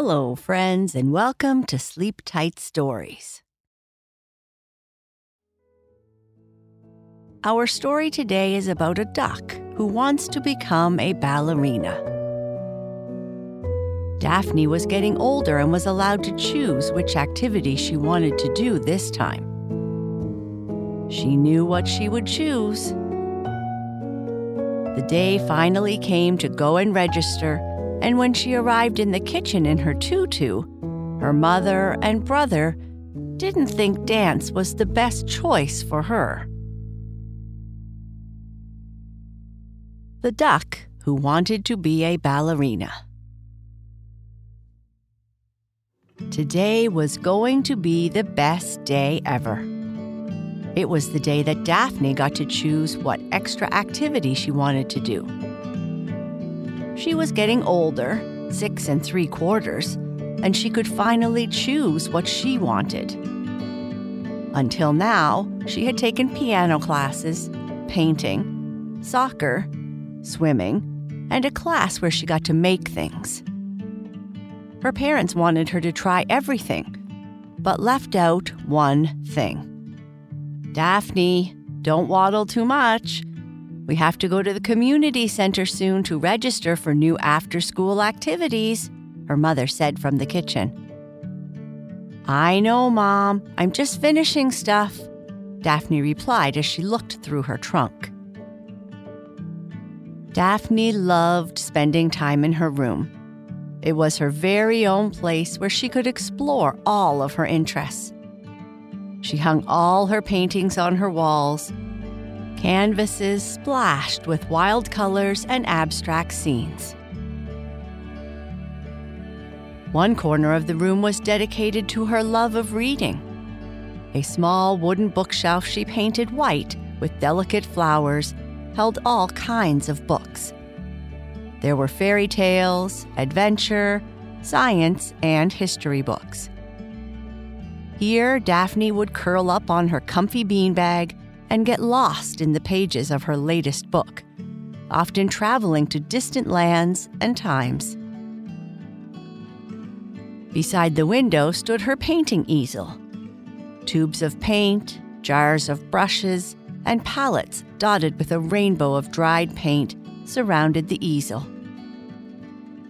Hello, friends, and welcome to Sleep Tight Stories. Our story today is about a duck who wants to become a ballerina. Daphne was getting older and was allowed to choose which activity she wanted to do this time. She knew what she would choose. The day finally came to go and register and when she arrived in the kitchen in her tutu, her mother and brother didn't think dance was the best choice for her. The duck who wanted to be a ballerina. Today was going to be the best day ever. It was the day that Daphne got to choose what extra activity she wanted to do. She was getting older, six and three quarters, and she could finally choose what she wanted. Until now, she had taken piano classes, painting, soccer, swimming, and a class where she got to make things. Her parents wanted her to try everything, but left out one thing. Daphne, don't waddle too much. We have to go to the community center soon to register for new after school activities, her mother said from the kitchen. I know, Mom. I'm just finishing stuff, Daphne replied as she looked through her trunk. Daphne loved spending time in her room. It was her very own place where she could explore all of her interests. She hung all her paintings on her walls canvases splashed with wild colors and abstract scenes. One corner of the room was dedicated to her love of reading. A small wooden bookshelf she painted white with delicate flowers held all kinds of books. There were fairy tales, adventure, science, and history books. Here, Daphne would curl up on her comfy beanbag and get lost in the pages of her latest book, often traveling to distant lands and times. Beside the window stood her painting easel. Tubes of paint, jars of brushes, and palettes dotted with a rainbow of dried paint surrounded the easel.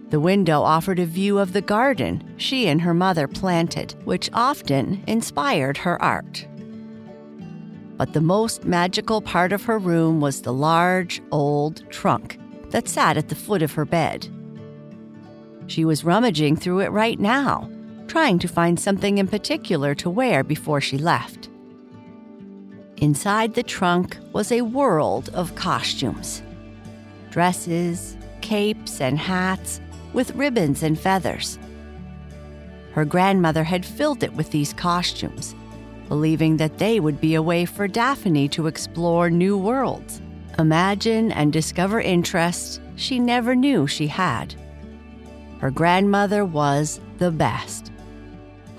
The window offered a view of the garden she and her mother planted, which often inspired her art but the most magical part of her room was the large, old trunk that sat at the foot of her bed. She was rummaging through it right now, trying to find something in particular to wear before she left. Inside the trunk was a world of costumes dresses, capes, and hats with ribbons and feathers. Her grandmother had filled it with these costumes believing that they would be a way for Daphne to explore new worlds, imagine and discover interests she never knew she had. Her grandmother was the best.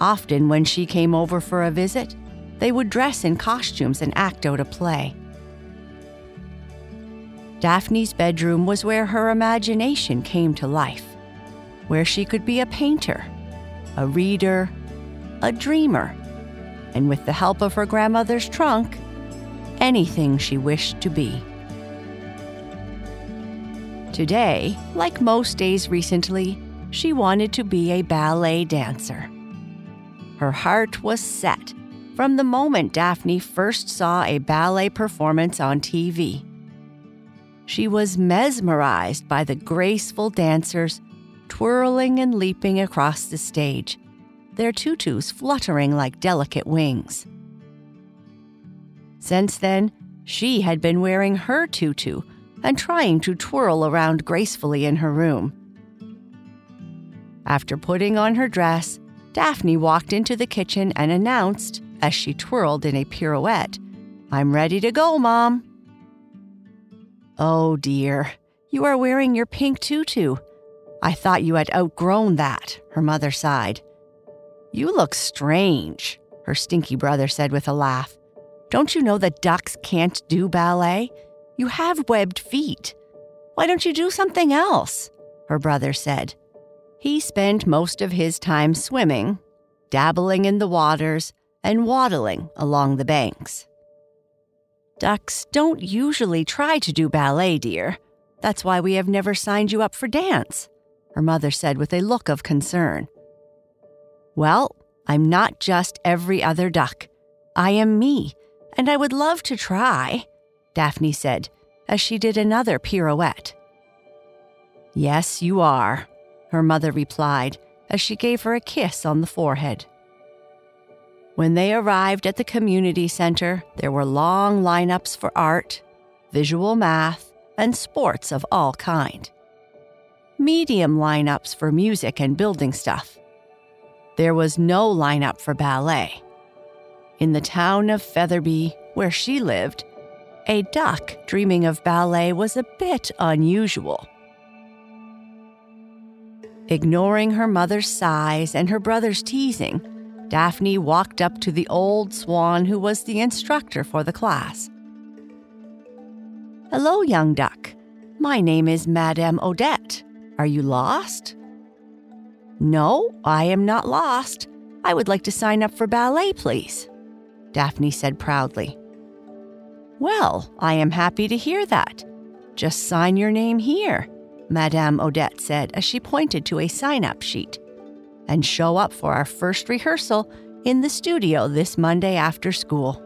Often, when she came over for a visit, they would dress in costumes and act out a play. Daphne's bedroom was where her imagination came to life, where she could be a painter, a reader, a dreamer, and with the help of her grandmother's trunk, anything she wished to be. Today, like most days recently, she wanted to be a ballet dancer. Her heart was set from the moment Daphne first saw a ballet performance on TV. She was mesmerized by the graceful dancers twirling and leaping across the stage their tutus fluttering like delicate wings. Since then, She had been wearing her tutu and trying to twirl around gracefully in her room. After putting on her dress, Daphne walked into the kitchen and announced, as she twirled in a pirouette, I'm ready to go, Mom. Oh dear, you are wearing your pink tutu. I thought you had outgrown that, her mother sighed. You look strange, her stinky brother said with a laugh. Don't you know that ducks can't do ballet? You have webbed feet. Why don't you do something else? Her brother said. He spent most of his time swimming, dabbling in the waters, and waddling along the banks. Ducks don't usually try to do ballet, dear. That's why we have never signed you up for dance, her mother said with a look of concern. Well, I'm not just every other duck. I am me, and I would love to try, Daphne said as she did another pirouette. Yes, you are, her mother replied as she gave her a kiss on the forehead. When they arrived at the community center, there were long lineups for art, visual math, and sports of all kind. Medium lineups for music and building stuff. There was no lineup for ballet. In the town of Featherby, where she lived, a duck dreaming of ballet was a bit unusual. Ignoring her mother's sighs and her brother's teasing, Daphne walked up to the old swan who was the instructor for the class. Hello, young duck. My name is Madame Odette. Are you lost? No, I am not lost. I would like to sign up for ballet, please, Daphne said proudly. Well, I am happy to hear that. Just sign your name here, Madame Odette said as she pointed to a sign up sheet. And show up for our first rehearsal in the studio this Monday after school.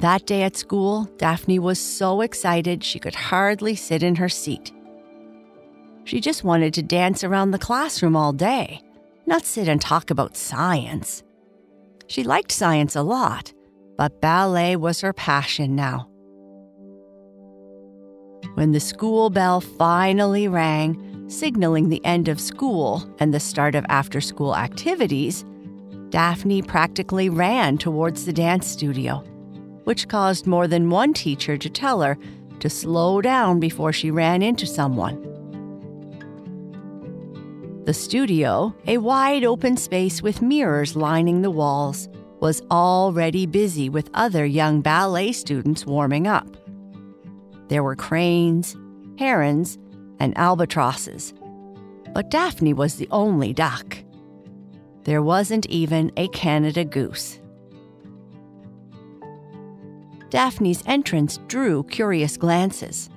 That day at school, Daphne was so excited she could hardly sit in her seat. She just wanted to dance around the classroom all day, not sit and talk about science. She liked science a lot, but ballet was her passion now. When the school bell finally rang, signaling the end of school and the start of after school activities, Daphne practically ran towards the dance studio, which caused more than one teacher to tell her to slow down before she ran into someone. The studio, a wide open space with mirrors lining the walls, was already busy with other young ballet students warming up. There were cranes, herons, and albatrosses, but Daphne was the only duck. There wasn't even a Canada goose. Daphne's entrance drew curious glances.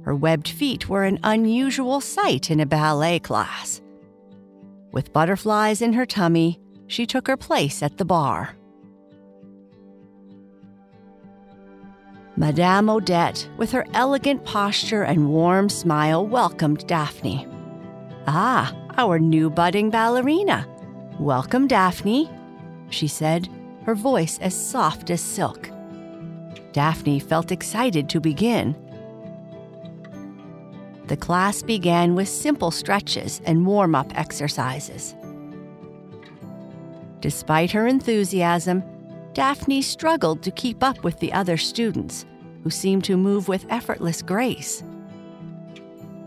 Her webbed feet were an unusual sight in a ballet class. With butterflies in her tummy, she took her place at the barre. Madame Odette, with her elegant posture and warm smile, welcomed Daphne. Ah, our new budding ballerina. Welcome, Daphne, she said, her voice as soft as silk. Daphne felt excited to begin. The class began with simple stretches and warm up exercises. Despite her enthusiasm, Daphne struggled to keep up with the other students, who seemed to move with effortless grace.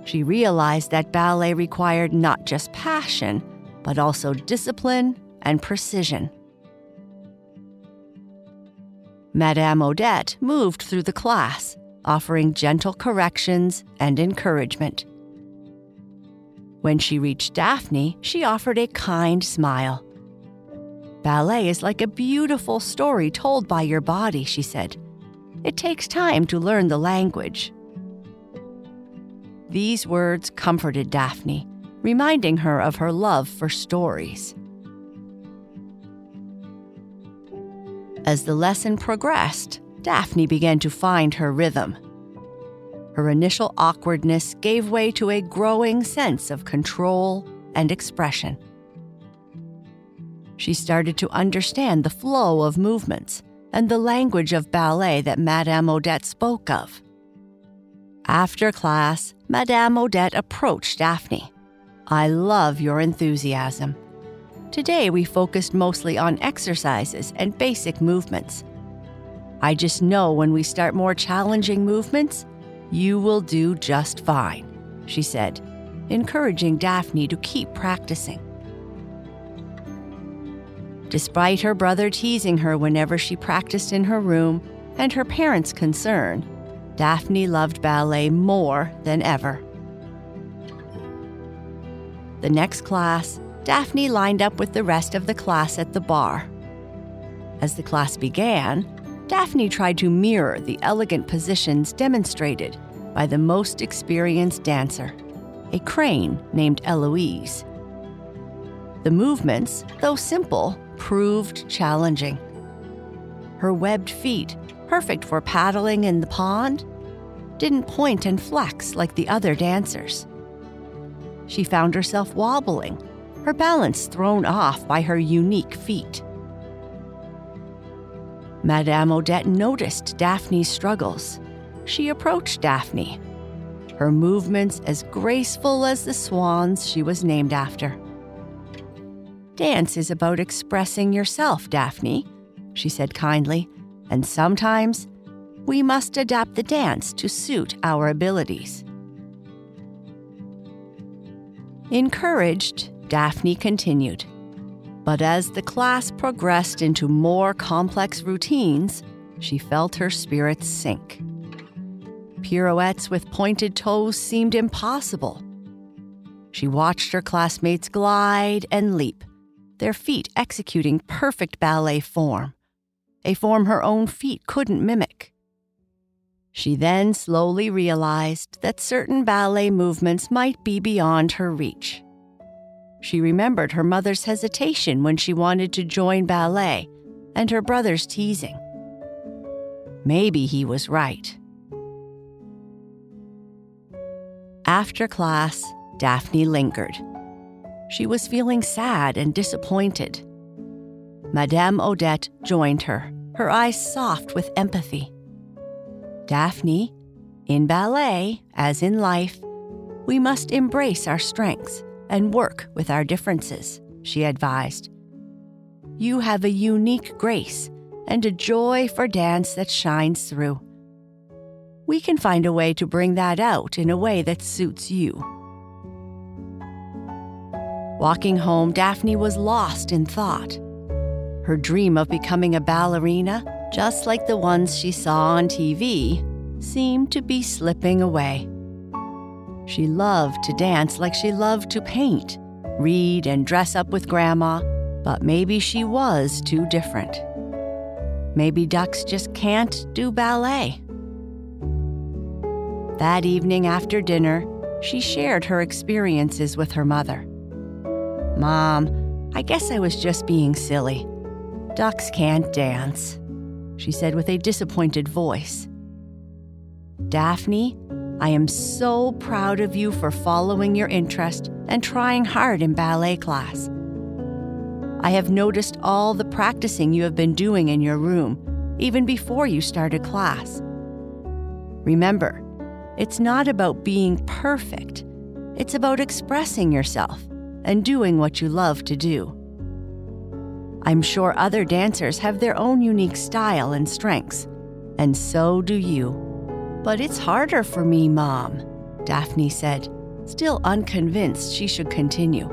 She realized that ballet required not just passion, but also discipline and precision. Madame Odette moved through the class, offering gentle corrections and encouragement. When she reached Daphne, she offered a kind smile. Ballet is like a beautiful story told by your body, she said. It takes time to learn the language. These words comforted Daphne, reminding her of her love for stories. As the lesson progressed, Daphne began to find her rhythm. Her initial awkwardness gave way to a growing sense of control and expression. She started to understand the flow of movements and the language of ballet that Madame Odette spoke of. After class, Madame Odette approached Daphne. I love your enthusiasm. Today we focused mostly on exercises and basic movements. I just know when we start more challenging movements, you will do just fine, she said, encouraging Daphne to keep practicing. Despite her brother teasing her whenever she practiced in her room and her parents' concern, Daphne loved ballet more than ever. The next class, Daphne lined up with the rest of the class at the barre. As the class began, Daphne tried to mirror the elegant positions demonstrated by the most experienced dancer, a crane named Eloise. The movements, though simple, proved challenging. Her webbed feet, perfect for paddling in the pond, didn't point and flex like the other dancers. She found herself wobbling, her balance thrown off by her unique feet. Madame Odette noticed Daphne's struggles. She approached Daphne, her movements as graceful as the swans she was named after. Dance is about expressing yourself, Daphne, she said kindly, and sometimes we must adapt the dance to suit our abilities. Encouraged, Daphne continued. But as the class progressed into more complex routines, she felt her spirits sink. Pirouettes with pointed toes seemed impossible. She watched her classmates glide and leap, their feet executing perfect ballet form, a form her own feet couldn't mimic. She then slowly realized that certain ballet movements might be beyond her reach. She remembered her mother's hesitation when she wanted to join ballet and her brother's teasing. Maybe he was right. After class, Daphne lingered. She was feeling sad and disappointed. Madame Odette joined her, her eyes soft with empathy. Daphne, in ballet, as in life, we must embrace our strengths and work with our differences, she advised. You have a unique grace and a joy for dance that shines through. We can find a way to bring that out in a way that suits you. Walking home, Daphne was lost in thought. Her dream of becoming a ballerina, just like the ones she saw on TV, seemed to be slipping away. She loved to dance like she loved to paint, read, and dress up with Grandma, but maybe she was too different. Maybe ducks just can't do ballet. That evening after dinner, she shared her experiences with her mother. Mom, I guess I was just being silly. Ducks can't dance, she said with a disappointed voice. Daphne, I am so proud of you for following your interest and trying hard in ballet class. I have noticed all the practicing you have been doing in your room, even before you started class. Remember, it's not about being perfect, it's about expressing yourself and doing what you love to do. I'm sure other dancers have their own unique style and strengths, and so do you. But it's harder for me, Mom, Daphne said, still unconvinced she should continue.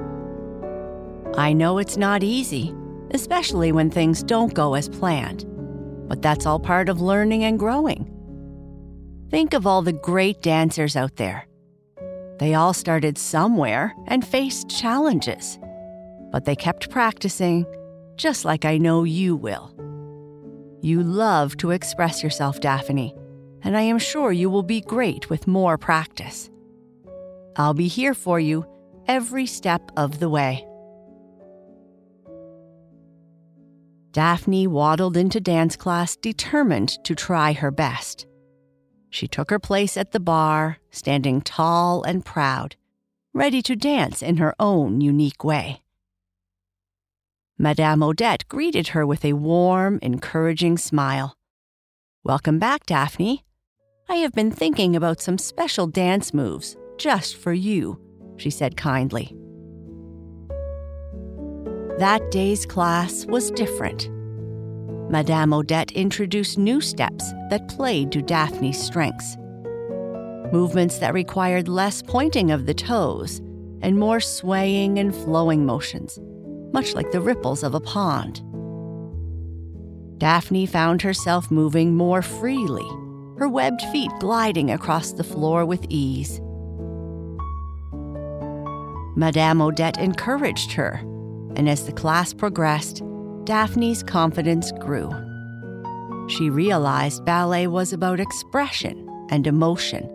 I know it's not easy, especially when things don't go as planned, but that's all part of learning and growing. Think of all the great dancers out there. They all started somewhere and faced challenges, but they kept practicing, just like I know you will. You love to express yourself, Daphne and I am sure you will be great with more practice. I'll be here for you every step of the way. Daphne waddled into dance class determined to try her best. She took her place at the barre, standing tall and proud, ready to dance in her own unique way. Madame Odette greeted her with a warm, encouraging smile. Welcome back, Daphne. I have been thinking about some special dance moves just for you, she said kindly. That day's class was different. Madame Odette introduced new steps that played to Daphne's strengths. Movements that required less pointing of the toes and more swaying and flowing motions, much like the ripples of a pond. Daphne found herself moving more freely, her webbed feet gliding across the floor with ease. Madame Odette encouraged her, and as the class progressed, Daphne's confidence grew. She realized ballet was about expression and emotion,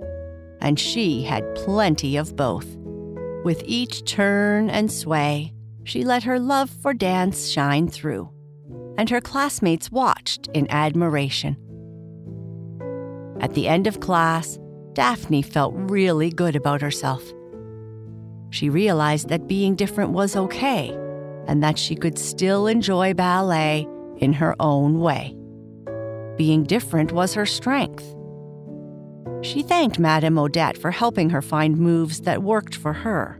and she had plenty of both. With each turn and sway, she let her love for dance shine through, and her classmates watched in admiration. At the end of class, Daphne felt really good about herself. She realized that being different was okay and that she could still enjoy ballet in her own way. Being different was her strength. She thanked Madame Odette for helping her find moves that worked for her.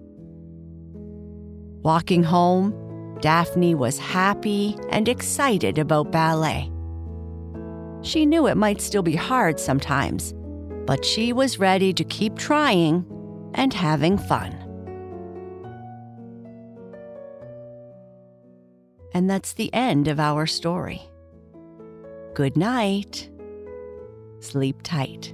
Walking home, Daphne was happy and excited about ballet. She knew it might still be hard sometimes, but she was ready to keep trying and having fun. And that's the end of our story. Good night. Sleep tight.